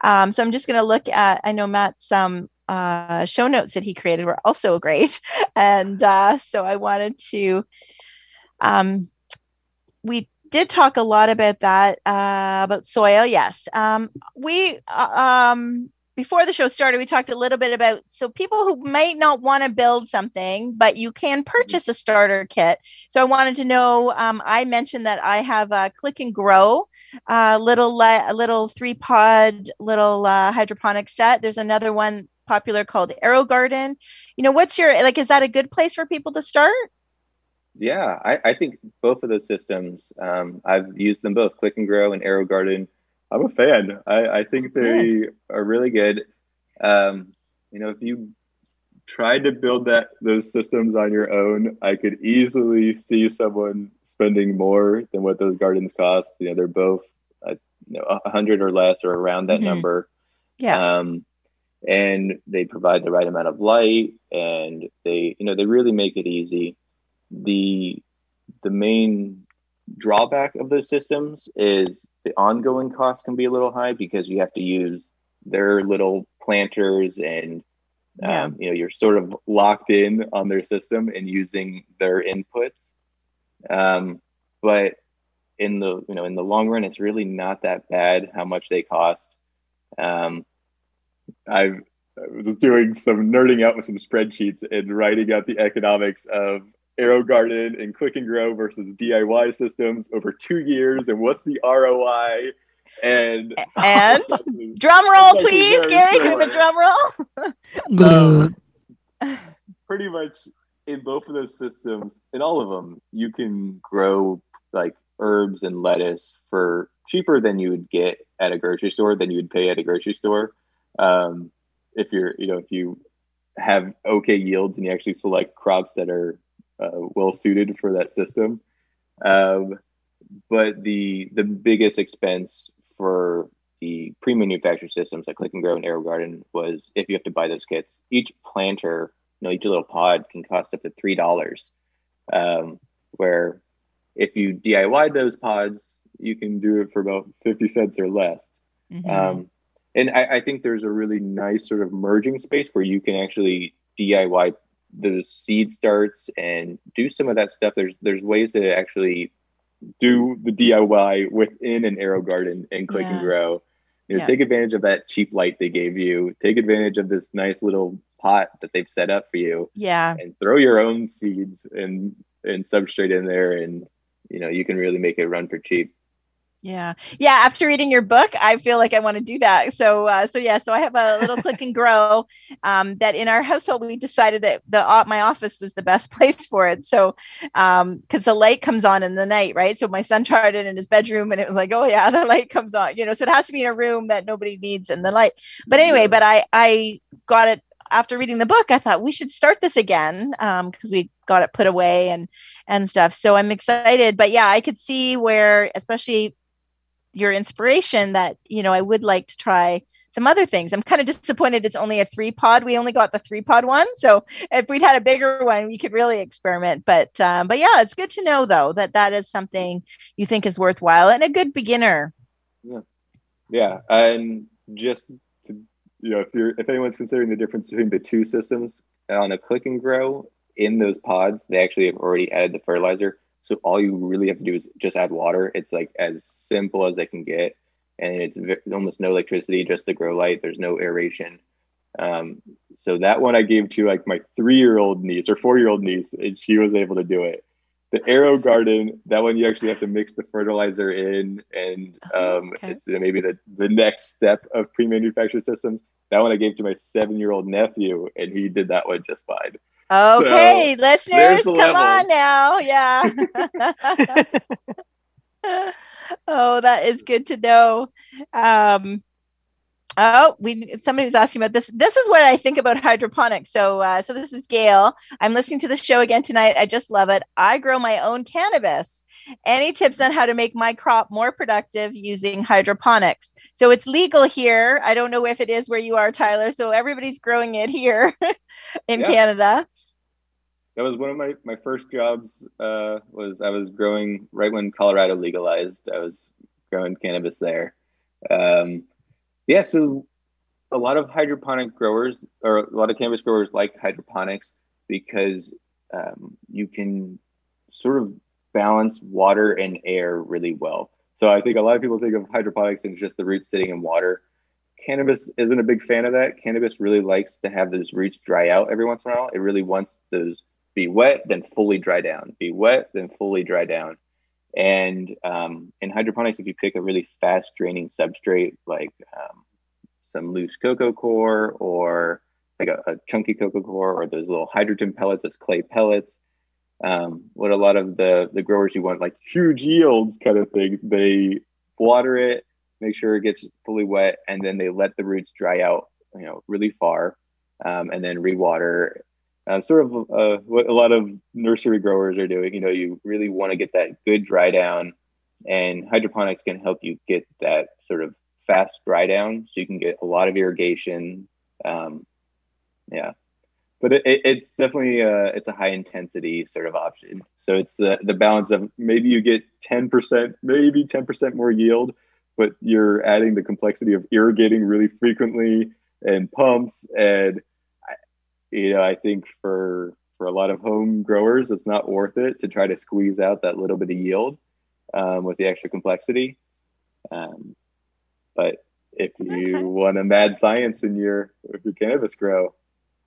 Um, so I'm just going to look at. I know Matt's um, uh, show notes that he created were also great, and uh, so I wanted to. Um, we did talk a lot about that uh, about soil yes. Um, we uh, um, before the show started we talked a little bit about so people who might not want to build something but you can purchase a starter kit. So i wanted to know um, i mentioned that i have a click and grow uh, little le- a little three pod little uh, hydroponic set. There's another one popular called AeroGarden. You know what's your like is that a good place for people to start Yeah, I, I think both of those systems. Um, I've used them both, Click and Grow and AeroGarden. I'm a fan. I, I think they are really good. Um, you know, if you tried to build that those systems on your own, I could easily see someone spending more than what those gardens cost. You know, they're both, uh, you know, a hundred or less or around that Mhm. number. yeah Um, and they provide the right amount of light and they, you know, they really make it easy. The, the main drawback of those systems is the ongoing cost can be a little high because you have to use their little planters and Yeah. um, you know you're sort of locked in on their system and using their inputs um, but in the you know in the long run it's really not that bad how much they cost um, I've, i was doing some nerding out with some spreadsheets and writing out the economics of AeroGarden and Click and Grow versus DIY systems over two years and what's the ROI and And drum roll, please, Gary. Do we have a drum roll? Um, pretty much in both of those systems, in all of them, you can grow like herbs and lettuce for cheaper than you would get at a grocery store than you would pay at a grocery store. Um, if you're, you know, if you have okay yields and you actually select crops that are well suited for that system. Um, but the the biggest expense for the pre-manufactured systems like Click and Grow and AeroGarden was if you have to buy those kits. Each planter, you know, each little pod can cost up to three dollars. Um, where if you DIY those pods, you can do it for about fifty cents or less. Mhm. Um, and I, I think there's a really nice sort of merging space where you can actually DIY the seed starts and do some of that stuff. There's there's ways to actually do the DIY within an AeroGarden and click Yeah. and grow. You know, Yeah. take advantage of that cheap light they gave you. Take advantage of this nice little pot that they've set up for you, yeah. and throw your own seeds and and substrate in there, and you know you can really make it run for cheap. Yeah. Yeah. After reading your book, I feel like I want to do that. So, uh, so yeah, so I have a little click and grow um, that in our household, we decided that the, uh, my office was the best place for it. So, um, cause the light comes on in the night, right? So my son tried it in his bedroom and it was like, oh yeah, the light comes on, you know, so it has to be in a room that nobody needs in the light. But anyway, but I, I got it after reading the book, I thought we should start this again um, because we got it put away and and stuff. So I'm excited. But yeah, I could see where, especially your inspiration, that you know I would like to try some other things. I'm kind of disappointed it's only a three pod. We only got the three pod one. So if we'd had a bigger one, we could really experiment. But um, but yeah, it's good to know though that that is something you think is worthwhile and a good beginner. Yeah, yeah, and just to, you know, if you're if anyone's considering the difference between the two systems on a click and grow in those pods, they actually have already added the fertilizer. So all you really have to do is just add water. It's like as simple as they can get, and it's almost no electricity, just the grow light. There's no aeration. Um, so that one I gave to like my three-year-old niece or four-year-old niece, and she was able to do it. The AeroGarden, that one you actually have to mix the fertilizer in, and um, Okay. it's maybe the the next step of pre-manufactured systems. That one I gave to my seven-year-old nephew, and he did that one just fine. Okay, listeners, there's come the on now. Yeah. oh, that is good to know. Um, oh, we somebody was asking about this. This is what I think about hydroponics. So, uh, so this is Gail. I'm listening to the show again tonight. I just love it. I grow my own cannabis. Any tips on how to make my crop more productive using hydroponics? So it's legal here. I don't know if it is where you are, Tyler. So everybody's growing it here in Yeah. Canada. That was one of my, my first jobs. Uh, was I was growing right when Colorado legalized. I was growing cannabis there. Um, yeah, so a lot of hydroponic growers or a lot of cannabis growers like hydroponics because um, you can sort of balance water and air really well. So I think a lot of people think of hydroponics and just the roots sitting in water. Cannabis isn't a big fan of that. Cannabis really likes to have those roots dry out every once in a while. It really wants those be wet, then fully dry down, be wet, then fully dry down. And um, in hydroponics, if you pick a really fast draining substrate like um, some loose coco coir or like a, a chunky coco coir or those little hydroton pellets, those clay pellets, um, what a lot of the, the growers who want like huge yields kind of thing, they water it, make sure it gets fully wet, and then they let the roots dry out, you know, really far, um, and then rewater uh, sort of uh, what a lot of nursery growers are doing. You know, you really want to get that good dry down, and hydroponics can help you get that sort of fast dry down, so you can get a lot of irrigation. Um, yeah, but it, it, it's definitely uh, it's a high intensity sort of option. So it's the the balance of maybe you get ten percent, maybe ten percent more yield, but you're adding the complexity of irrigating really frequently and pumps and you know I think for for a lot of home growers it's not worth it to try to squeeze out that little bit of yield um, with the extra complexity. Um, but if you okay. want a mad science in your if your cannabis grow,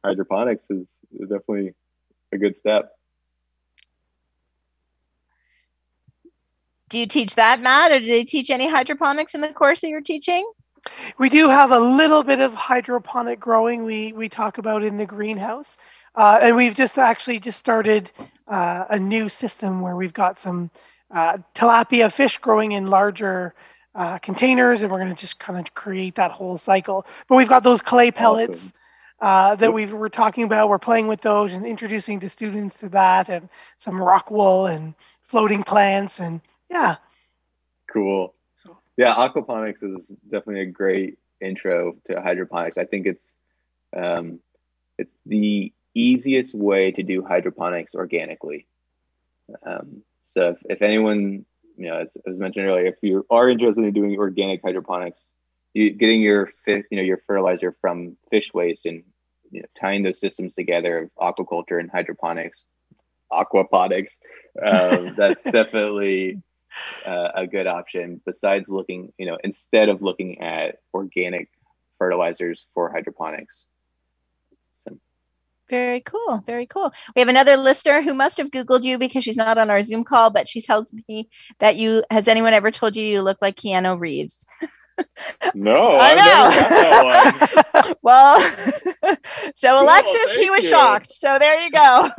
hydroponics is, is definitely a good step. Do you teach that, Matt, or do they teach any hydroponics in the course that you're teaching? We do have a little bit of hydroponic growing. We we talk about in the greenhouse, uh, and we've just actually just started uh, a new system where we've got some uh, tilapia fish growing in larger uh, containers, and we're going to just kind of create that whole cycle. But we've got those clay pellets. Awesome uh, that we were talking about. We're playing with those and introducing the students to that, and some rock wool and floating plants, and yeah. Cool. Yeah, aquaponics is definitely a great intro to hydroponics. I think it's um, it's the easiest way to do hydroponics organically. Um, so if, if anyone, you know, as, as mentioned earlier, if you are interested in doing organic hydroponics, you, getting your you know your fertilizer from fish waste and you know, tying those systems together of aquaculture and hydroponics, aquaponics, um, that's definitely uh, a good option. Besides looking, you know, instead of looking at organic fertilizers for hydroponics. Very cool. Very cool. We have another listener who must have Googled you because she's not on our Zoom call, but she tells me that you has anyone ever told you you look like Keanu Reeves? No, I know. well, so Alexis, he was you. shocked. So there you go.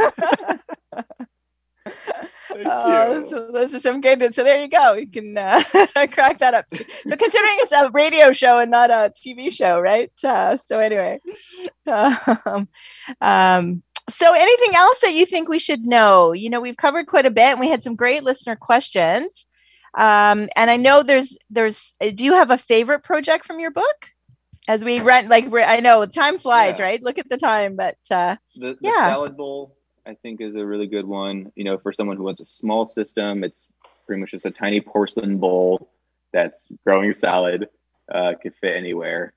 Uh, so this is some good. So there you go. You can uh, crack that up. So considering it's a radio show and not a TV show, right? Uh, so anyway, um, um, so anything else that you think we should know? You know, we've covered quite a bit, and we had some great listener questions. Um, and I know there's there's. Uh, do you have a favorite project from your book? As we rent, like I know time flies, yeah. right? Look at the time, but uh, the, the yeah. salad bowl I think is a really good one. You know, for someone who wants a small system, it's pretty much just a tiny porcelain bowl that's growing salad. Uh, could fit anywhere.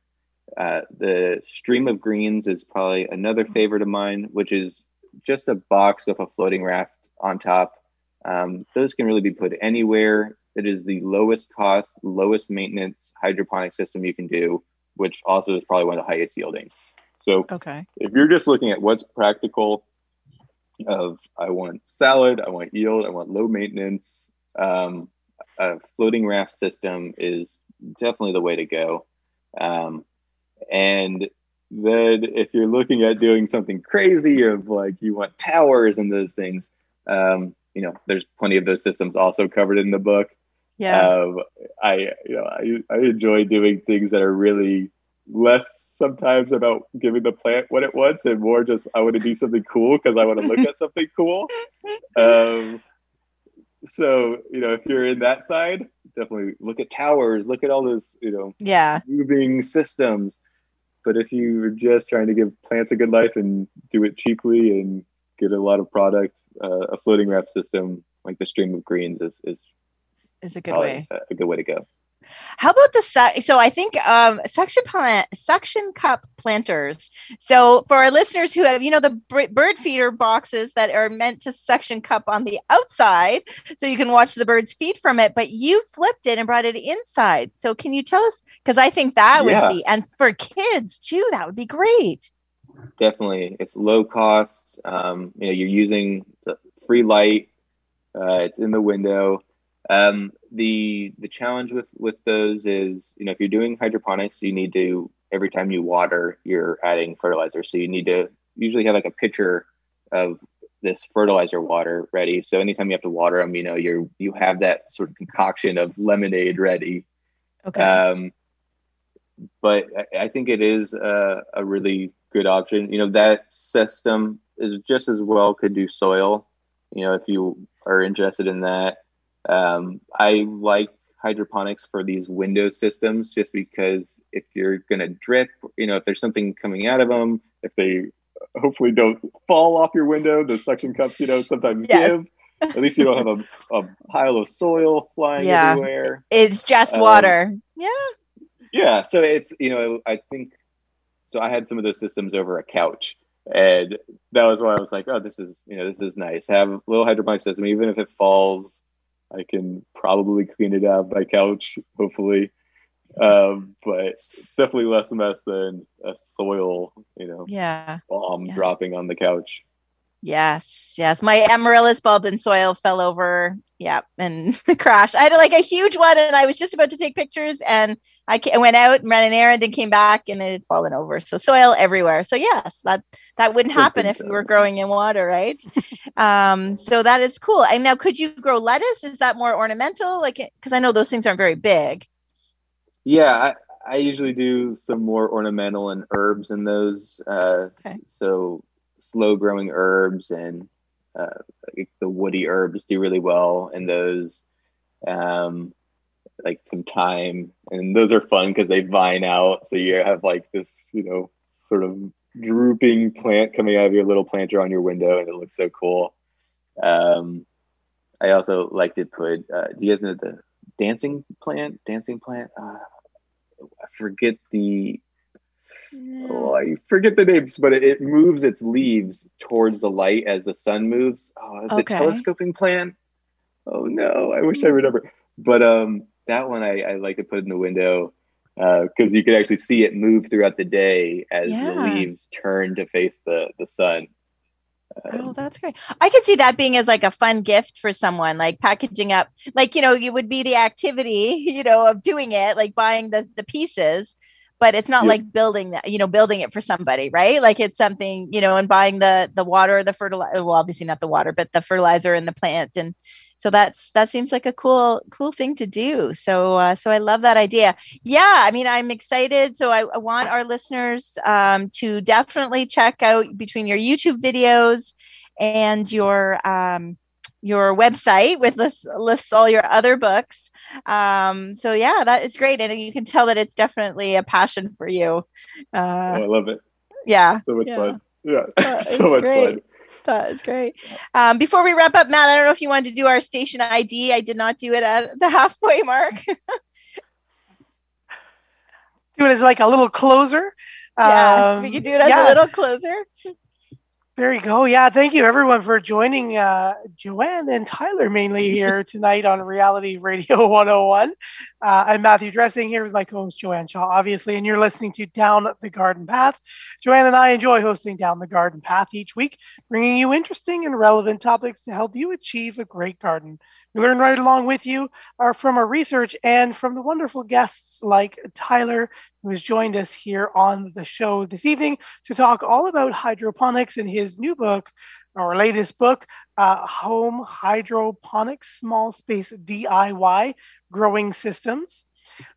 Uh, the stream of greens is probably another favorite of mine, which is just a box with a floating raft on top. Um, those can really be put anywhere. It is the lowest cost, lowest maintenance hydroponic system you can do, which also is probably one of the highest yielding. So, okay, if you're just looking at what's practical, of I want salad, I want yield, I want low maintenance, um, a floating raft system is definitely the way to go. Um, and then if you're looking at doing something crazy of like you want towers and those things, um, you know, there's plenty of those systems also covered in the book. Yeah. Um, I, you know, I, I enjoy doing things that are really less sometimes about giving the plant what it wants and more just I want to do something cool because I want to look at something cool. Um, so you know, if you're in that side, definitely look at towers, look at all those you know, yeah, moving systems. But if you're just trying to give plants a good life and do it cheaply and get a lot of product, uh, a floating raft system like the stream of greens is is, is a good way a, a good way to go. How about the so I think um, suction plant suction cup planters. So for our listeners who have you know the bird feeder boxes that are meant to suction cup on the outside, so you can watch the birds feed from it, but you flipped it and brought it inside. So can you tell us? Because I think that yeah. would be and for kids too, that would be great. Definitely, it's low cost. Um, you know, you're using the free light. Uh, it's in the window um, the the challenge with with those is you know if you're doing hydroponics, you need to every time you water, you're adding fertilizer. So you need to usually have like a pitcher of this fertilizer water ready. So anytime you have to water them, you know you're you have that sort of concoction of lemonade ready. Okay. Um, but I, I think it is a, a really good option. You know that system is just as well could do soil. You know if you are interested in that. Um, I like hydroponics for these window systems just because if you're going to drip, you know, if there's something coming out of them, if they hopefully don't fall off your window. The suction cups, you know, sometimes Yes. give. At least you don't have a, a pile of soil flying Yeah. everywhere. It's just Um, water. Yeah. Yeah, so it's you know I think so. I had some of those systems over a couch, and that was why I was like, oh, this is you know this is nice. Have a little hydroponic system, even if it falls, I can probably clean it out by couch, hopefully. Um, but definitely less mess than a soil, you know, Yeah. bomb Yeah. dropping on the couch. Yes, yes. My amaryllis bulb and soil fell over. Yeah, and crashed. I had like a huge one, and I was just about to take pictures, and I went out and ran an errand and came back, and it had fallen over. So soil everywhere. So yes, that that wouldn't happen if we were growing in water, right? um, so that is cool. And now, could you grow lettuce? Is that more ornamental? Like, because I know those things aren't very big. Yeah, I, I usually do some more ornamental and herbs in those. Uh, Okay. So slow growing herbs and uh, like the woody herbs do really well in those. Um, like some thyme, and those are fun because they vine out. So you have like this, you know, sort of drooping plant coming out of your little planter on your window, and it looks so cool. Um, I also like to put. Uh, do you guys know the dancing plant? Dancing plant. Uh, I forget the. Oh, I forget the names, but it, it moves its leaves towards the light as the sun moves. Oh, it's Okay. a telescoping plant. Oh no, I wish I remember. But um, that one I, I like to put in the window because you can actually see it move throughout the day as the leaves turn to face the the sun. Oh, Um, that's great. I could see that being as like a fun gift for someone, like packaging up, like, you know, you would be the activity, you know, of doing it, like buying the, the pieces, but it's not Yep. like building that, you know, building it for somebody, right? Like it's something, you know, and buying the, the water, the fertilizer, well, obviously not the water, but the fertilizer and the plant. And so that's, that seems like a cool, cool thing to do. So, uh, so I love that idea. Yeah. I mean, I'm excited. So I, I want our listeners um, to definitely check out between your YouTube videos and your um, your website with lists, lists all your other books. Um, so yeah, that is great, and you can tell that it's definitely a passion for you. oh, I Uh, love it. yeah, So much yeah. fun. Yeah, so much great. fun. that is great. Um, before we wrap up, Matt, I don't know if you wanted to do our station ID. I did not do it at the halfway mark. Do it as like a little closer. yes, we Um, can do it as yeah. a little closer. There you go. Yeah, thank you everyone for joining uh, Joanne and Tyler mainly here tonight on Reality Radio 101. Uh, I'm Matthew Dressing here with my co-host Joanne Shaw, obviously, and you're listening to Down the Garden Path. Joanne and I enjoy hosting Down the Garden Path each week, bringing you interesting and relevant topics to help you achieve a great garden. We learn right along with you uh, from our research and from the wonderful guests like Tyler, who has joined us here on the show this evening to talk all about hydroponics in his new book, our latest book, uh, Home Hydroponics Small Space DIY Growing Systems.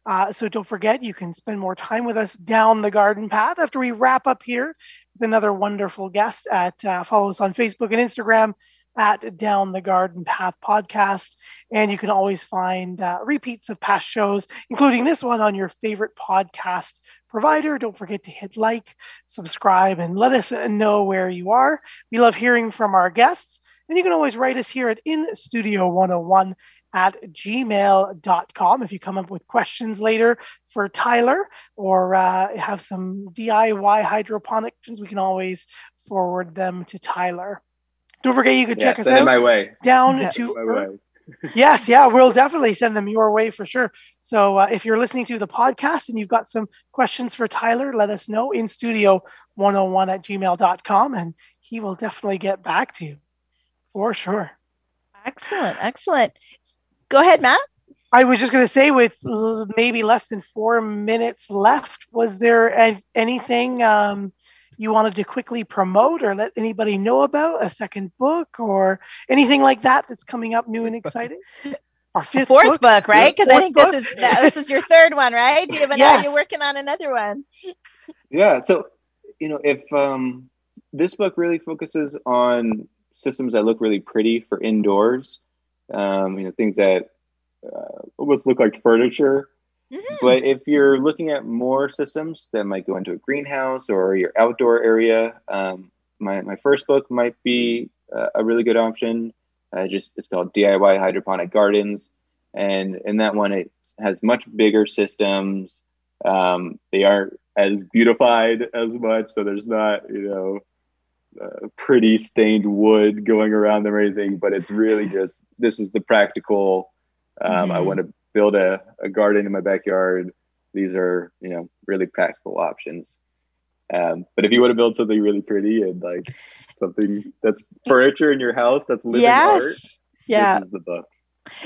Uh, so don't forget, you can spend more time with us down the garden path after we wrap up here with another wonderful guest at uh, follow us on Facebook and Instagram at Down the Garden Path Podcast. And you can always find uh, repeats of past shows, including this one on your favorite podcast provider. Don't forget to hit like, subscribe, and let us know where you are. We love hearing from our guests. And you can always write us here at In Studio 101 at gmail.com if you come up with questions later for Tyler or uh, have some DIY hydroponics, we can always forward them to Tyler. Don't forget you can Yeah, check us send it out my way. down That's to My way. yes, yeah, we'll definitely send them your way for sure. So uh, if you're listening to the podcast and you've got some questions for Tyler, let us know in studio 101 at gmail.com and he will definitely get back to you for sure. Excellent, excellent. Go ahead, Matt. I was just going to say, with l- maybe less than four minutes left, was there an- anything um, you wanted to quickly promote or let anybody know about? A second book or anything like that that's coming up new and exciting? Our fifth Fourth book? book, right? Because I think book. this is that, this was your third one, right? Do you have an, Yes. Are you working on another one? Yeah. So, you know, if um, this book really focuses on systems that look really pretty for indoors, um, you know, things that uh, almost look like furniture. Mhm. But if you're looking at more systems that might go into a greenhouse or your outdoor area, um, my, my first book might be uh, a really good option. Uh, just it's called DIY Hydroponic Gardens, and in that one it has much bigger systems. Um, they aren't as beautified as much, so there's not you know uh, pretty stained wood going around them or anything. But it's really just this is the practical. Um, mm-hmm. I want to build a, a garden in my backyard. These are you know really practical options. Um, but if you want to build something really pretty and like something that's furniture in your house that's living yes. art, yeah, this is the book.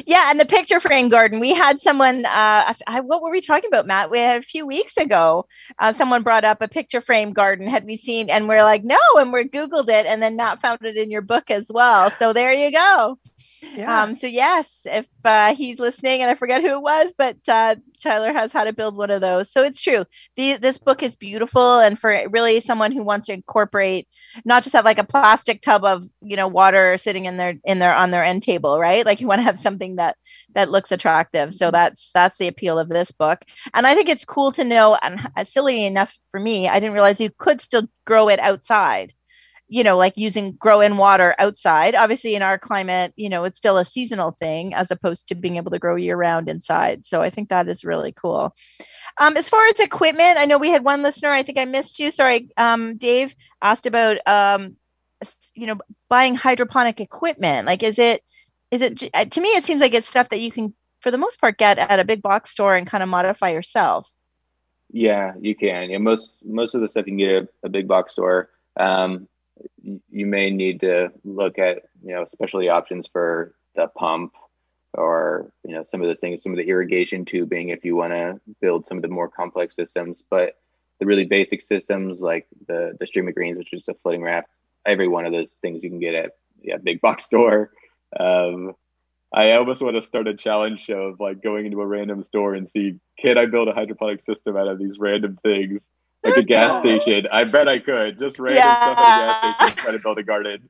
Yeah, and the picture frame garden. We had someone. Uh, I, what were we talking about, Matt? We had a few weeks ago. Uh, someone brought up a picture frame garden. Had we seen? And we're like, no. And we googled it, and then Matt found it in your book as well. So there you go. Yeah. Um, so yes, if uh, he's listening, and I forget who it was, but uh, Tyler has how to build one of those. So it's true. The, this book is beautiful, and for really someone who wants to incorporate, not just have like a plastic tub of you know water sitting in their in their on their end table, right? Like you want to have something that that looks attractive. So mm-hmm. that's that's the appeal of this book. And I think it's cool to know. And uh, silly enough for me, I didn't realize you could still grow it outside you know, like using grow in water outside. Obviously, in our climate, you know, it's still a seasonal thing as opposed to being able to grow year round inside. So I think that is really cool. Um, as far as equipment, I know we had one listener. I think I missed you. Sorry, um, Dave asked about um, you know buying hydroponic equipment. Like, is it is it uh, to me? It seems like it's stuff that you can, for the most part, get at a big box store and kind of modify yourself. Yeah, you can. Yeah, most most of the stuff you can get at a big box store. Um, you may need to look at you know especially options for the pump or you know some of the things some of the irrigation tubing if you want to build some of the more complex systems. But the really basic systems like the the stream of greens which is a floating raft every one of those things you can get at yeah big box store. Um, i almost want to start a challenge show of like going into a random store and see can i build a hydroponic system out of these random things like a gas station. I bet I could just random yeah. stuff at a gas station try to build a garden.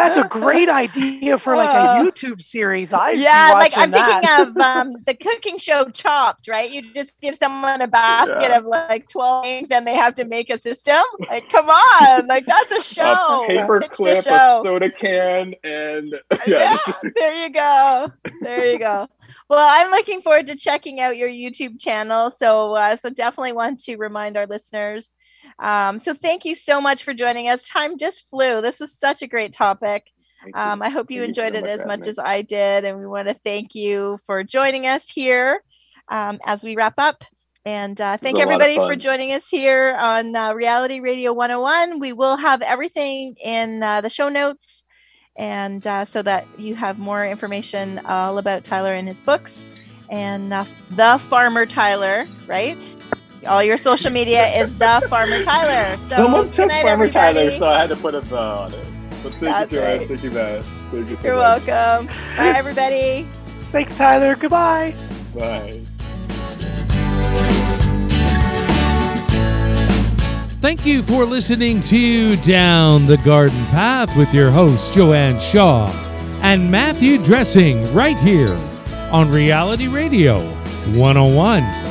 That's a great idea for like a uh, YouTube series. I yeah, like I'm that. thinking of um, the cooking show Chopped. Right, you just give someone a basket yeah. of like twelve things, and they have to make a system. Like, come on, like that's a show. A paper clip, a soda can, and yeah. yeah, there you go, there you go. Well, I'm looking forward to checking out your YouTube channel. So, uh, so definitely want to remind our listeners um, so thank you so much for joining us. Time just flew. This was such a great topic. Um, I hope you thank enjoyed you so it much, as much as I did. And we want to thank you for joining us here um, as we wrap up. And uh, thank everybody for joining us here on uh, Reality Radio 101. We will have everything in uh, the show notes and uh, so that you have more information all about Tyler and his books and uh, the farmer Tyler, right? All your social media is the Farmer Tyler. So, Someone took night, Farmer everybody. Tyler, so I had to put a the on it. But thank That's you, right. Thank you, Matt. Thank you so You're much. welcome. Bye, everybody. Thanks, Tyler. Goodbye. Bye. Thank you for listening to Down the Garden Path with your host, Joanne Shaw and Matthew Dressing, right here on Reality Radio 101.